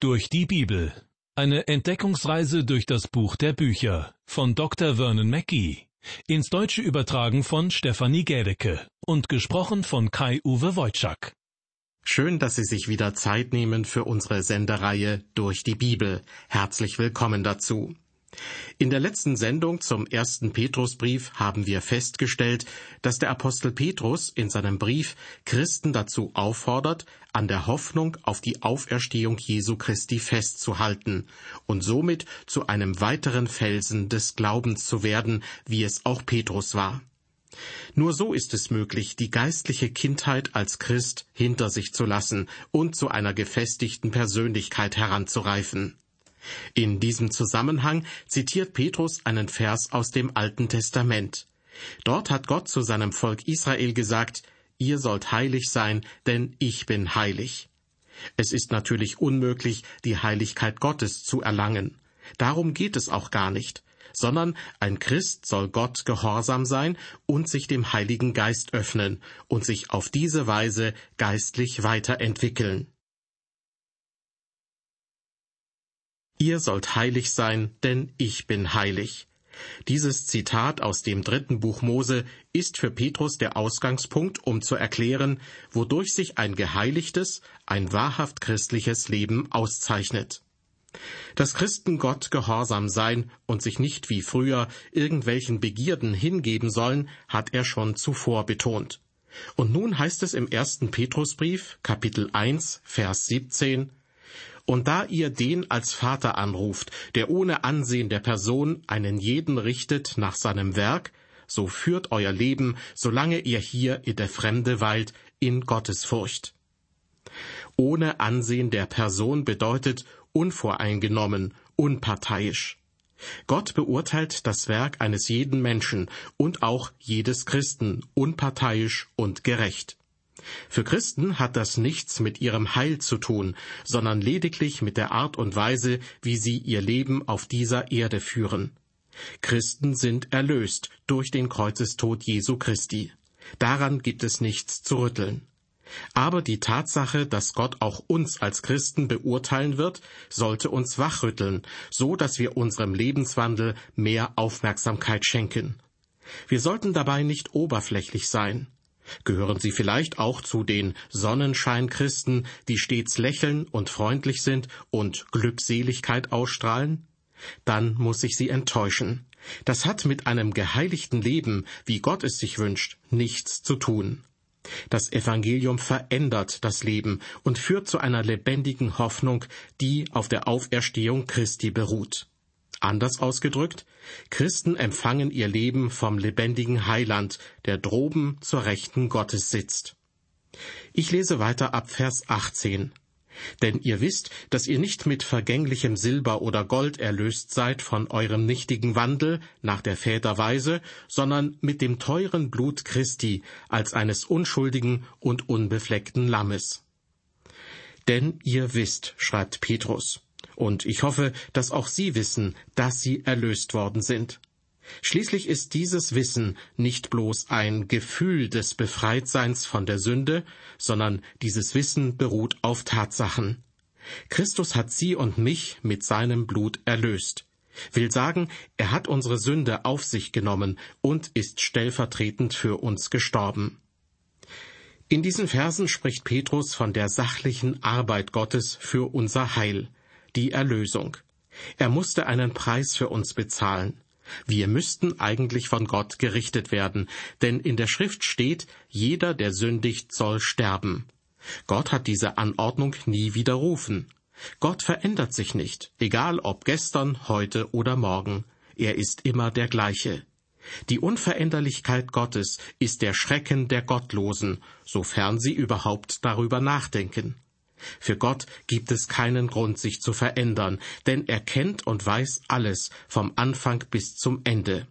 Durch die Bibel. Eine Entdeckungsreise durch das Buch der Bücher von Dr. Vernon Mackey. Ins Deutsche übertragen von Stefanie Gädecke und gesprochen von Kai-Uwe Wojczak. Schön, dass Sie sich wieder Zeit nehmen für unsere Sendereihe Durch die Bibel. Herzlich willkommen dazu. In der letzten Sendung zum ersten Petrusbrief haben wir festgestellt, dass der Apostel Petrus in seinem Brief Christen dazu auffordert, an der Hoffnung auf die Auferstehung Jesu Christi festzuhalten und somit zu einem weiteren Felsen des Glaubens zu werden, wie es auch Petrus war. Nur so ist es möglich, die geistliche Kindheit als Christ hinter sich zu lassen und zu einer gefestigten Persönlichkeit heranzureifen. In diesem Zusammenhang zitiert Petrus einen Vers aus dem Alten Testament. Dort hat Gott zu seinem Volk Israel gesagt, Ihr sollt heilig sein, denn ich bin heilig. Es ist natürlich unmöglich, die Heiligkeit Gottes zu erlangen. Darum geht es auch gar nicht, sondern ein Christ soll Gott gehorsam sein und sich dem Heiligen Geist öffnen und sich auf diese Weise geistlich weiterentwickeln. Ihr sollt heilig sein, denn ich bin heilig. Dieses Zitat aus dem dritten Buch Mose ist für Petrus der Ausgangspunkt, um zu erklären, wodurch sich ein geheiligtes, ein wahrhaft christliches Leben auszeichnet. Dass Christen Gott gehorsam sein und sich nicht wie früher irgendwelchen Begierden hingeben sollen, hat er schon zuvor betont. Und nun heißt es im ersten Petrusbrief, Kapitel 1, Vers 17, und da ihr den als Vater anruft, der ohne Ansehen der Person einen jeden richtet nach seinem Werk, so führt euer Leben, solange ihr hier in der Fremde weilt, in Gottesfurcht. Ohne Ansehen der Person bedeutet unvoreingenommen, unparteiisch. Gott beurteilt das Werk eines jeden Menschen und auch jedes Christen unparteiisch und gerecht. Für Christen hat das nichts mit ihrem Heil zu tun, sondern lediglich mit der Art und Weise, wie sie ihr Leben auf dieser Erde führen. Christen sind erlöst durch den Kreuzestod Jesu Christi. Daran gibt es nichts zu rütteln. Aber die Tatsache, dass Gott auch uns als Christen beurteilen wird, sollte uns wachrütteln, so dass wir unserem Lebenswandel mehr Aufmerksamkeit schenken. Wir sollten dabei nicht oberflächlich sein. Gehören Sie vielleicht auch zu den Sonnenscheinchristen, die stets lächeln und freundlich sind und Glückseligkeit ausstrahlen? Dann muss ich Sie enttäuschen. Das hat mit einem geheiligten Leben, wie Gott es sich wünscht, nichts zu tun. Das Evangelium verändert das Leben und führt zu einer lebendigen Hoffnung, die auf der Auferstehung Christi beruht. Anders ausgedrückt, Christen empfangen ihr Leben vom lebendigen Heiland, der droben zur Rechten Gottes sitzt. Ich lese weiter ab Vers 18. Denn ihr wisst, dass ihr nicht mit vergänglichem Silber oder Gold erlöst seid von eurem nichtigen Wandel nach der Väterweise, sondern mit dem teuren Blut Christi als eines unschuldigen und unbefleckten Lammes. Denn ihr wisst, schreibt Petrus, und ich hoffe, dass auch Sie wissen, dass Sie erlöst worden sind. Schließlich ist dieses Wissen nicht bloß ein Gefühl des Befreitseins von der Sünde, sondern dieses Wissen beruht auf Tatsachen. Christus hat Sie und mich mit seinem Blut erlöst. Will sagen, er hat unsere Sünde auf sich genommen und ist stellvertretend für uns gestorben. In diesen Versen spricht Petrus von der sachlichen Arbeit Gottes für unser Heil die Erlösung. Er musste einen Preis für uns bezahlen. Wir müssten eigentlich von Gott gerichtet werden, denn in der Schrift steht, jeder, der sündigt, soll sterben. Gott hat diese Anordnung nie widerrufen. Gott verändert sich nicht, egal ob gestern, heute oder morgen. Er ist immer der gleiche. Die Unveränderlichkeit Gottes ist der Schrecken der Gottlosen, sofern sie überhaupt darüber nachdenken. Für Gott gibt es keinen Grund, sich zu verändern, denn er kennt und weiß alles vom Anfang bis zum Ende.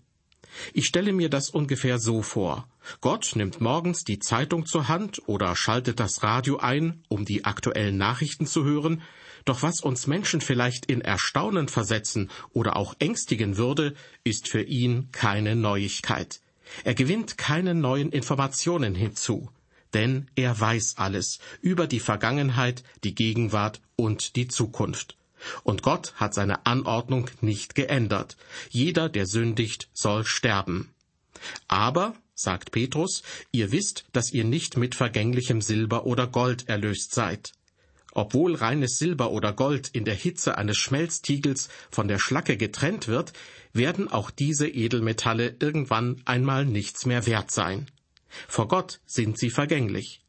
Ich stelle mir das ungefähr so vor. Gott nimmt morgens die Zeitung zur Hand oder schaltet das Radio ein, um die aktuellen Nachrichten zu hören, doch was uns Menschen vielleicht in Erstaunen versetzen oder auch ängstigen würde, ist für ihn keine Neuigkeit. Er gewinnt keine neuen Informationen hinzu. Denn er weiß alles über die Vergangenheit, die Gegenwart und die Zukunft. Und Gott hat seine Anordnung nicht geändert. Jeder, der sündigt, soll sterben. Aber, sagt Petrus, ihr wisst, dass ihr nicht mit vergänglichem Silber oder Gold erlöst seid. Obwohl reines Silber oder Gold in der Hitze eines Schmelztiegels von der Schlacke getrennt wird, werden auch diese Edelmetalle irgendwann einmal nichts mehr wert sein. Vor Gott sind sie vergänglich.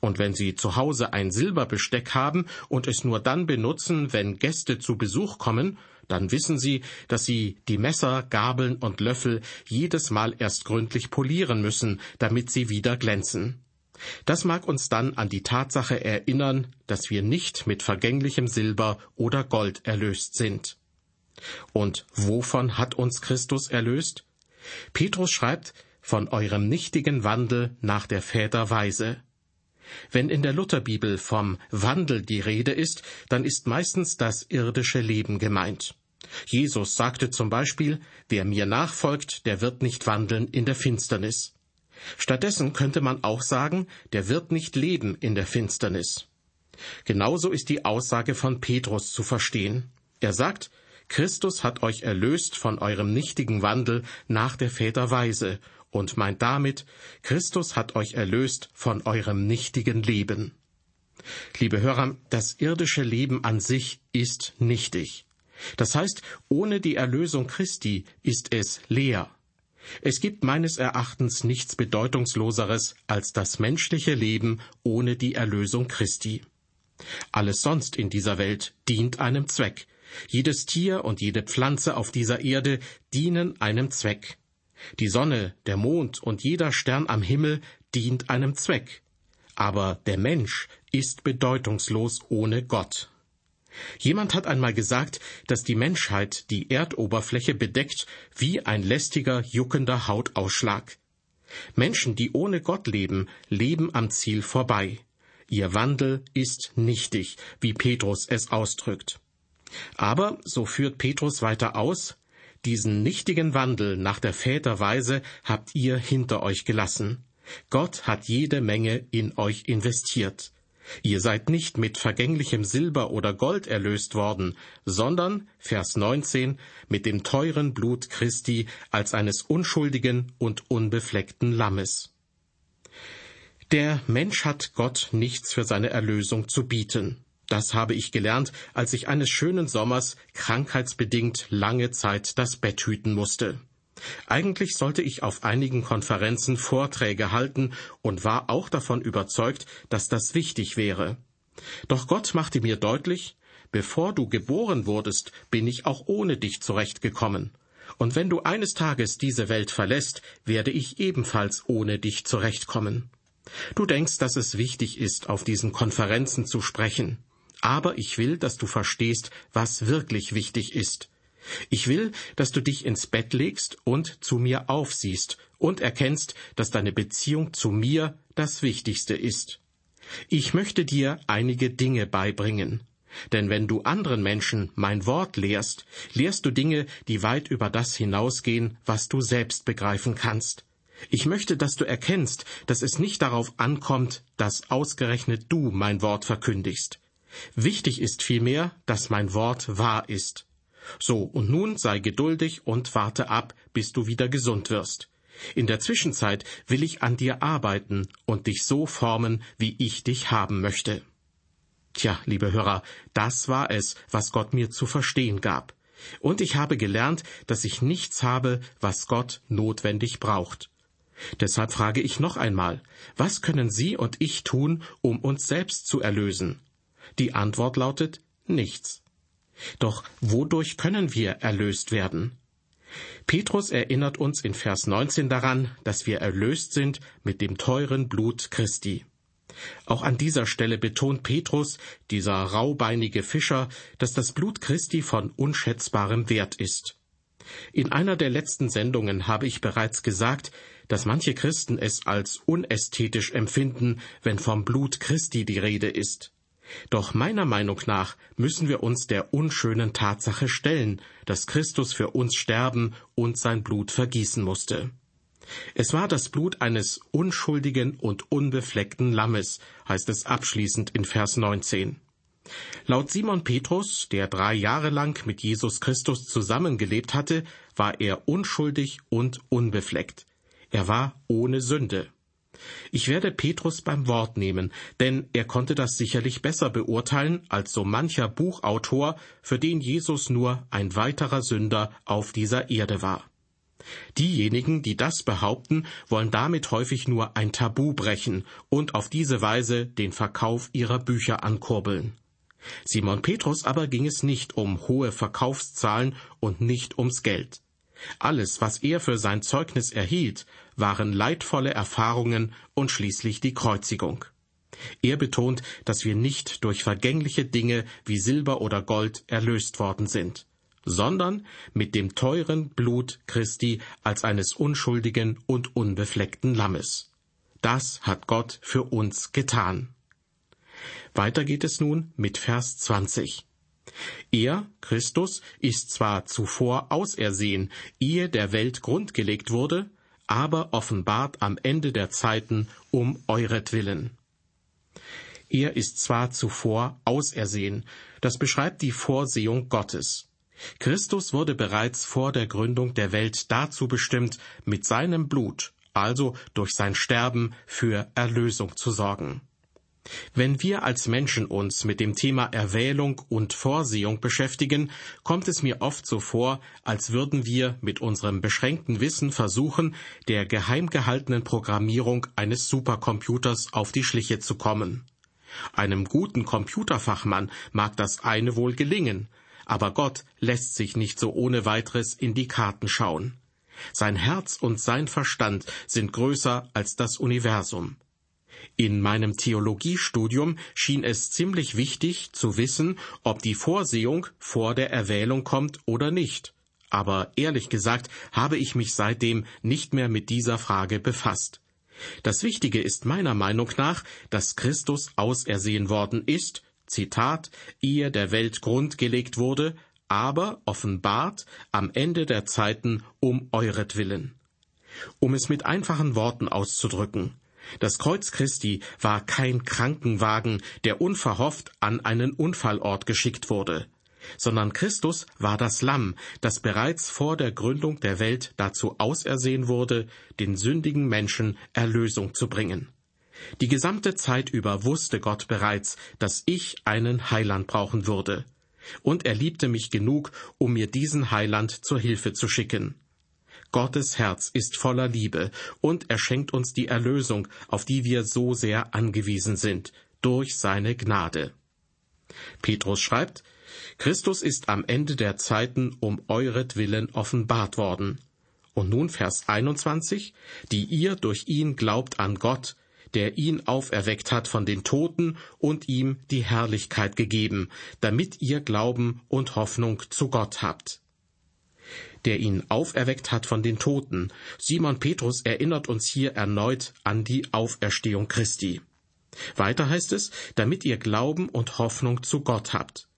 Und wenn Sie zu Hause ein Silberbesteck haben und es nur dann benutzen, wenn Gäste zu Besuch kommen, dann wissen Sie, dass Sie die Messer, Gabeln und Löffel jedes Mal erst gründlich polieren müssen, damit sie wieder glänzen. Das mag uns dann an die Tatsache erinnern, dass wir nicht mit vergänglichem Silber oder Gold erlöst sind. Und wovon hat uns Christus erlöst? Petrus schreibt, von eurem nichtigen Wandel nach der Väter Weise. Wenn in der Lutherbibel vom Wandel die Rede ist, dann ist meistens das irdische Leben gemeint. Jesus sagte zum Beispiel, wer mir nachfolgt, der wird nicht wandeln in der Finsternis. Stattdessen könnte man auch sagen, der wird nicht leben in der Finsternis. Genauso ist die Aussage von Petrus zu verstehen. Er sagt, Christus hat euch erlöst von eurem nichtigen Wandel nach der Väter Weise und meint damit, Christus hat euch erlöst von eurem nichtigen Leben. Liebe Hörer, das irdische Leben an sich ist nichtig. Das heißt, ohne die Erlösung Christi ist es leer. Es gibt meines Erachtens nichts Bedeutungsloseres als das menschliche Leben ohne die Erlösung Christi. Alles sonst in dieser Welt dient einem Zweck. Jedes Tier und jede Pflanze auf dieser Erde dienen einem Zweck. Die Sonne, der Mond und jeder Stern am Himmel dient einem Zweck. Aber der Mensch ist bedeutungslos ohne Gott. Jemand hat einmal gesagt, dass die Menschheit die Erdoberfläche bedeckt wie ein lästiger, juckender Hautausschlag. Menschen, die ohne Gott leben, leben am Ziel vorbei. Ihr Wandel ist nichtig, wie Petrus es ausdrückt. Aber, so führt Petrus weiter aus, diesen nichtigen Wandel nach der Väterweise habt ihr hinter euch gelassen. Gott hat jede Menge in euch investiert. Ihr seid nicht mit vergänglichem Silber oder Gold erlöst worden, sondern, Vers 19, mit dem teuren Blut Christi als eines unschuldigen und unbefleckten Lammes. Der Mensch hat Gott nichts für seine Erlösung zu bieten. Das habe ich gelernt, als ich eines schönen Sommers krankheitsbedingt lange Zeit das Bett hüten musste. Eigentlich sollte ich auf einigen Konferenzen Vorträge halten und war auch davon überzeugt, dass das wichtig wäre. Doch Gott machte mir deutlich, bevor du geboren wurdest, bin ich auch ohne dich zurechtgekommen. Und wenn du eines Tages diese Welt verlässt, werde ich ebenfalls ohne dich zurechtkommen. Du denkst, dass es wichtig ist, auf diesen Konferenzen zu sprechen. Aber ich will, dass du verstehst, was wirklich wichtig ist. Ich will, dass du dich ins Bett legst und zu mir aufsiehst und erkennst, dass deine Beziehung zu mir das Wichtigste ist. Ich möchte dir einige Dinge beibringen. Denn wenn du anderen Menschen mein Wort lehrst, lehrst du Dinge, die weit über das hinausgehen, was du selbst begreifen kannst. Ich möchte, dass du erkennst, dass es nicht darauf ankommt, dass ausgerechnet du mein Wort verkündigst. Wichtig ist vielmehr, dass mein Wort wahr ist. So, und nun sei geduldig und warte ab, bis du wieder gesund wirst. In der Zwischenzeit will ich an dir arbeiten und dich so formen, wie ich dich haben möchte. Tja, liebe Hörer, das war es, was Gott mir zu verstehen gab. Und ich habe gelernt, dass ich nichts habe, was Gott notwendig braucht. Deshalb frage ich noch einmal, was können Sie und ich tun, um uns selbst zu erlösen? Die Antwort lautet nichts. Doch wodurch können wir erlöst werden? Petrus erinnert uns in Vers 19 daran, dass wir erlöst sind mit dem teuren Blut Christi. Auch an dieser Stelle betont Petrus, dieser raubeinige Fischer, dass das Blut Christi von unschätzbarem Wert ist. In einer der letzten Sendungen habe ich bereits gesagt, dass manche Christen es als unästhetisch empfinden, wenn vom Blut Christi die Rede ist. Doch meiner Meinung nach müssen wir uns der unschönen Tatsache stellen, dass Christus für uns sterben und sein Blut vergießen musste. Es war das Blut eines unschuldigen und unbefleckten Lammes, heißt es abschließend in Vers 19. Laut Simon Petrus, der drei Jahre lang mit Jesus Christus zusammengelebt hatte, war er unschuldig und unbefleckt. Er war ohne Sünde. Ich werde Petrus beim Wort nehmen, denn er konnte das sicherlich besser beurteilen als so mancher Buchautor, für den Jesus nur ein weiterer Sünder auf dieser Erde war. Diejenigen, die das behaupten, wollen damit häufig nur ein Tabu brechen und auf diese Weise den Verkauf ihrer Bücher ankurbeln. Simon Petrus aber ging es nicht um hohe Verkaufszahlen und nicht ums Geld. Alles, was er für sein Zeugnis erhielt, waren leidvolle Erfahrungen und schließlich die Kreuzigung. Er betont, dass wir nicht durch vergängliche Dinge wie Silber oder Gold erlöst worden sind, sondern mit dem teuren Blut Christi als eines unschuldigen und unbefleckten Lammes. Das hat Gott für uns getan. Weiter geht es nun mit Vers 20. Er, Christus, ist zwar zuvor ausersehen, ehe der Welt grundgelegt wurde, aber offenbart am Ende der Zeiten um euretwillen. Er ist zwar zuvor ausersehen, das beschreibt die Vorsehung Gottes. Christus wurde bereits vor der Gründung der Welt dazu bestimmt, mit seinem Blut, also durch sein Sterben, für Erlösung zu sorgen. Wenn wir als Menschen uns mit dem Thema Erwählung und Vorsehung beschäftigen, kommt es mir oft so vor, als würden wir mit unserem beschränkten Wissen versuchen, der geheim gehaltenen Programmierung eines Supercomputers auf die Schliche zu kommen. Einem guten Computerfachmann mag das eine wohl gelingen, aber Gott lässt sich nicht so ohne weiteres in die Karten schauen. Sein Herz und sein Verstand sind größer als das Universum. In meinem Theologiestudium schien es ziemlich wichtig zu wissen, ob die Vorsehung vor der Erwählung kommt oder nicht. Aber ehrlich gesagt habe ich mich seitdem nicht mehr mit dieser Frage befasst. Das Wichtige ist meiner Meinung nach, dass Christus ausersehen worden ist, Zitat, ehe der Welt Grund gelegt wurde, aber offenbart am Ende der Zeiten um euretwillen. Um es mit einfachen Worten auszudrücken, das Kreuz Christi war kein Krankenwagen, der unverhofft an einen Unfallort geschickt wurde, sondern Christus war das Lamm, das bereits vor der Gründung der Welt dazu ausersehen wurde, den sündigen Menschen Erlösung zu bringen. Die gesamte Zeit über wusste Gott bereits, dass ich einen Heiland brauchen würde. Und er liebte mich genug, um mir diesen Heiland zur Hilfe zu schicken. Gottes Herz ist voller Liebe und er schenkt uns die Erlösung, auf die wir so sehr angewiesen sind, durch seine Gnade. Petrus schreibt, Christus ist am Ende der Zeiten um euretwillen offenbart worden. Und nun Vers 21, die ihr durch ihn glaubt an Gott, der ihn auferweckt hat von den Toten und ihm die Herrlichkeit gegeben, damit ihr Glauben und Hoffnung zu Gott habt der ihn auferweckt hat von den Toten. Simon Petrus erinnert uns hier erneut an die Auferstehung Christi. Weiter heißt es, damit ihr Glauben und Hoffnung zu Gott habt.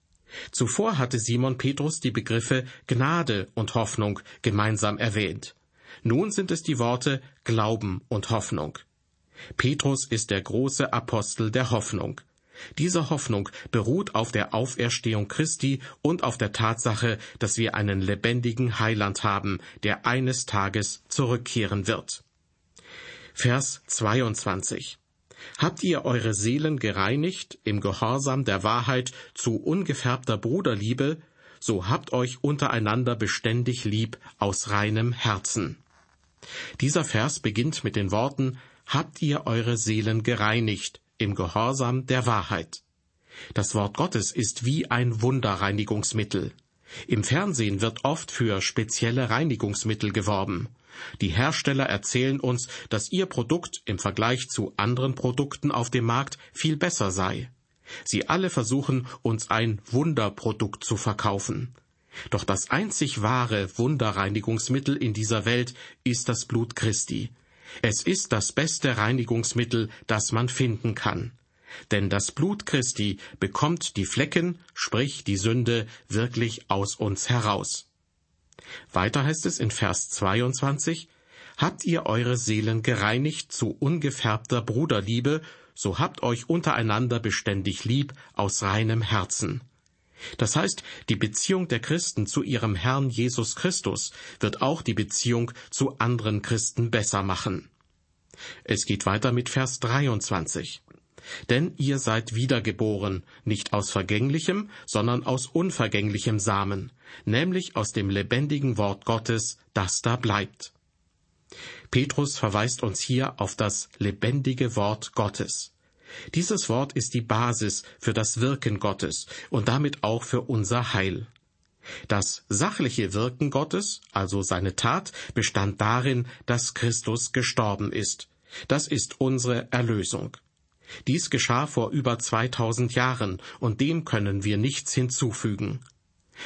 Zuvor hatte Simon Petrus die Begriffe Gnade und Hoffnung gemeinsam erwähnt. Nun sind es die Worte Glauben und Hoffnung. Petrus ist der große Apostel der Hoffnung. Diese Hoffnung beruht auf der Auferstehung Christi und auf der Tatsache, dass wir einen lebendigen Heiland haben, der eines Tages zurückkehren wird. Vers 22 Habt ihr eure Seelen gereinigt im Gehorsam der Wahrheit zu ungefärbter Bruderliebe, so habt euch untereinander beständig lieb aus reinem Herzen. Dieser Vers beginnt mit den Worten Habt ihr eure Seelen gereinigt im Gehorsam der Wahrheit. Das Wort Gottes ist wie ein Wunderreinigungsmittel. Im Fernsehen wird oft für spezielle Reinigungsmittel geworben. Die Hersteller erzählen uns, dass ihr Produkt im Vergleich zu anderen Produkten auf dem Markt viel besser sei. Sie alle versuchen, uns ein Wunderprodukt zu verkaufen. Doch das einzig wahre Wunderreinigungsmittel in dieser Welt ist das Blut Christi. Es ist das beste Reinigungsmittel, das man finden kann. Denn das Blut Christi bekommt die Flecken, sprich die Sünde, wirklich aus uns heraus. Weiter heißt es in Vers 22, Habt ihr eure Seelen gereinigt zu ungefärbter Bruderliebe, so habt euch untereinander beständig lieb aus reinem Herzen. Das heißt, die Beziehung der Christen zu ihrem Herrn Jesus Christus wird auch die Beziehung zu anderen Christen besser machen. Es geht weiter mit Vers 23. Denn ihr seid wiedergeboren, nicht aus vergänglichem, sondern aus unvergänglichem Samen, nämlich aus dem lebendigen Wort Gottes, das da bleibt. Petrus verweist uns hier auf das lebendige Wort Gottes. Dieses Wort ist die Basis für das Wirken Gottes und damit auch für unser Heil. Das sachliche Wirken Gottes, also seine Tat, bestand darin, dass Christus gestorben ist. Das ist unsere Erlösung. Dies geschah vor über 2000 Jahren und dem können wir nichts hinzufügen.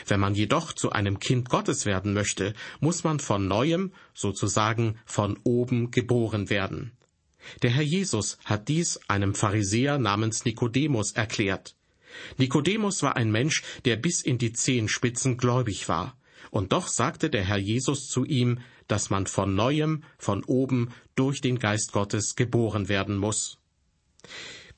Wenn man jedoch zu einem Kind Gottes werden möchte, muss man von neuem, sozusagen von oben geboren werden. Der Herr Jesus hat dies einem Pharisäer namens Nikodemus erklärt. Nikodemus war ein Mensch, der bis in die Zehenspitzen gläubig war. Und doch sagte der Herr Jesus zu ihm, dass man von neuem, von oben, durch den Geist Gottes geboren werden muss.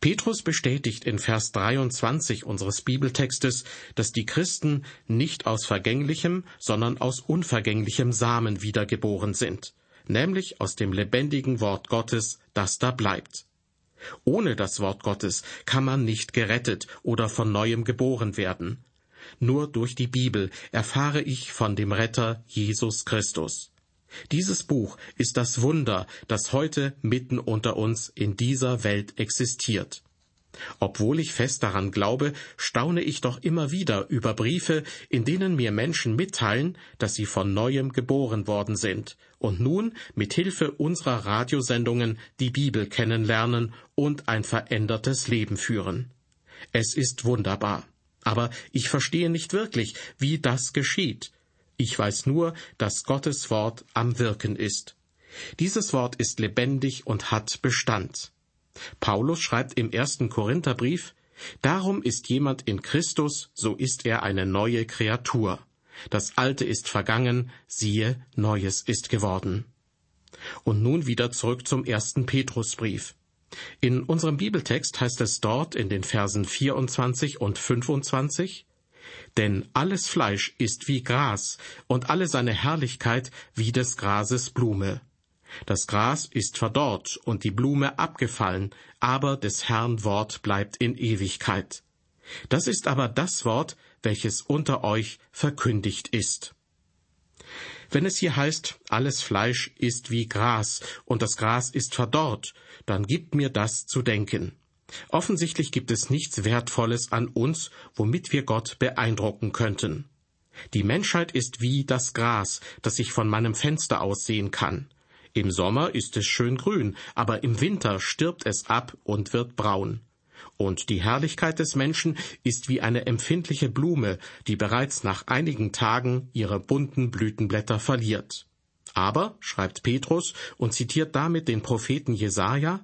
Petrus bestätigt in Vers 23 unseres Bibeltextes, dass die Christen nicht aus vergänglichem, sondern aus unvergänglichem Samen wiedergeboren sind, nämlich aus dem lebendigen Wort Gottes, das da bleibt. Ohne das Wort Gottes kann man nicht gerettet oder von neuem geboren werden. Nur durch die Bibel erfahre ich von dem Retter Jesus Christus. Dieses Buch ist das Wunder, das heute mitten unter uns in dieser Welt existiert. Obwohl ich fest daran glaube, staune ich doch immer wieder über Briefe, in denen mir Menschen mitteilen, dass sie von neuem geboren worden sind und nun mit Hilfe unserer Radiosendungen die Bibel kennenlernen und ein verändertes Leben führen. Es ist wunderbar. Aber ich verstehe nicht wirklich, wie das geschieht. Ich weiß nur, dass Gottes Wort am Wirken ist. Dieses Wort ist lebendig und hat Bestand. Paulus schreibt im ersten Korintherbrief, Darum ist jemand in Christus, so ist er eine neue Kreatur. Das Alte ist vergangen, siehe, Neues ist geworden. Und nun wieder zurück zum ersten Petrusbrief. In unserem Bibeltext heißt es dort in den Versen 24 und 25, denn alles Fleisch ist wie Gras, und alle seine Herrlichkeit wie des Grases Blume. Das Gras ist verdorrt und die Blume abgefallen, aber des Herrn Wort bleibt in Ewigkeit. Das ist aber das Wort, welches unter euch verkündigt ist. Wenn es hier heißt, alles Fleisch ist wie Gras und das Gras ist verdorrt, dann gibt mir das zu denken. Offensichtlich gibt es nichts Wertvolles an uns, womit wir Gott beeindrucken könnten. Die Menschheit ist wie das Gras, das ich von meinem Fenster aus sehen kann. Im Sommer ist es schön grün, aber im Winter stirbt es ab und wird braun. Und die Herrlichkeit des Menschen ist wie eine empfindliche Blume, die bereits nach einigen Tagen ihre bunten Blütenblätter verliert. Aber, schreibt Petrus und zitiert damit den Propheten Jesaja,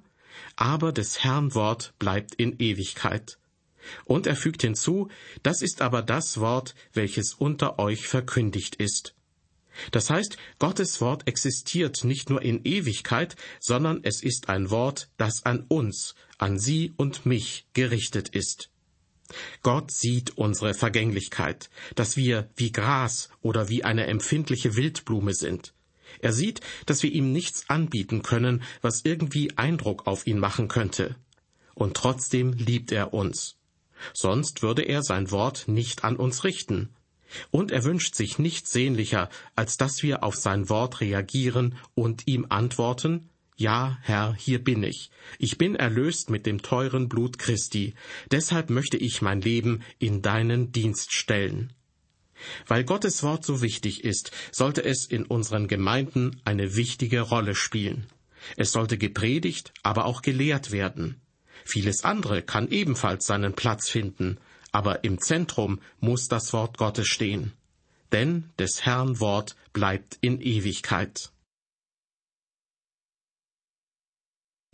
aber des Herrn Wort bleibt in Ewigkeit. Und er fügt hinzu, das ist aber das Wort, welches unter euch verkündigt ist. Das heißt, Gottes Wort existiert nicht nur in Ewigkeit, sondern es ist ein Wort, das an uns, an Sie und mich gerichtet ist. Gott sieht unsere Vergänglichkeit, dass wir wie Gras oder wie eine empfindliche Wildblume sind. Er sieht, dass wir ihm nichts anbieten können, was irgendwie Eindruck auf ihn machen könnte. Und trotzdem liebt er uns. Sonst würde er sein Wort nicht an uns richten. Und er wünscht sich nichts sehnlicher, als dass wir auf sein Wort reagieren und ihm antworten, Ja, Herr, hier bin ich. Ich bin erlöst mit dem teuren Blut Christi. Deshalb möchte ich mein Leben in deinen Dienst stellen. Weil Gottes Wort so wichtig ist, sollte es in unseren Gemeinden eine wichtige Rolle spielen. Es sollte gepredigt, aber auch gelehrt werden. Vieles andere kann ebenfalls seinen Platz finden, aber im Zentrum muss das Wort Gottes stehen. Denn des Herrn Wort bleibt in Ewigkeit.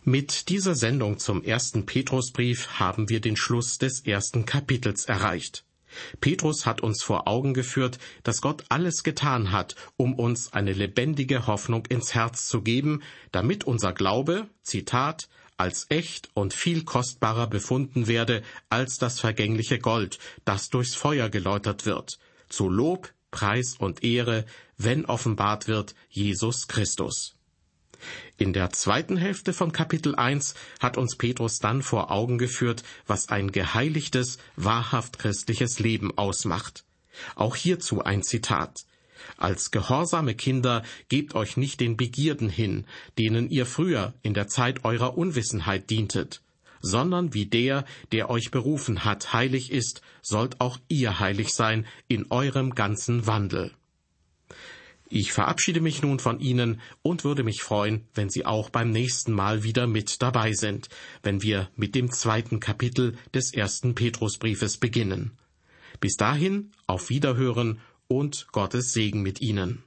Mit dieser Sendung zum ersten Petrusbrief haben wir den Schluss des ersten Kapitels erreicht. Petrus hat uns vor Augen geführt, dass Gott alles getan hat, um uns eine lebendige Hoffnung ins Herz zu geben, damit unser Glaube, Zitat, als echt und viel kostbarer befunden werde als das vergängliche Gold, das durchs Feuer geläutert wird, zu Lob, Preis und Ehre, wenn offenbart wird Jesus Christus. In der zweiten Hälfte von Kapitel 1 hat uns Petrus dann vor Augen geführt, was ein geheiligtes, wahrhaft christliches Leben ausmacht. Auch hierzu ein Zitat. Als gehorsame Kinder gebt euch nicht den Begierden hin, denen ihr früher in der Zeit eurer Unwissenheit dientet, sondern wie der, der euch berufen hat, heilig ist, sollt auch ihr heilig sein in eurem ganzen Wandel. Ich verabschiede mich nun von Ihnen und würde mich freuen, wenn Sie auch beim nächsten Mal wieder mit dabei sind, wenn wir mit dem zweiten Kapitel des ersten Petrusbriefes beginnen. Bis dahin auf Wiederhören und Gottes Segen mit Ihnen.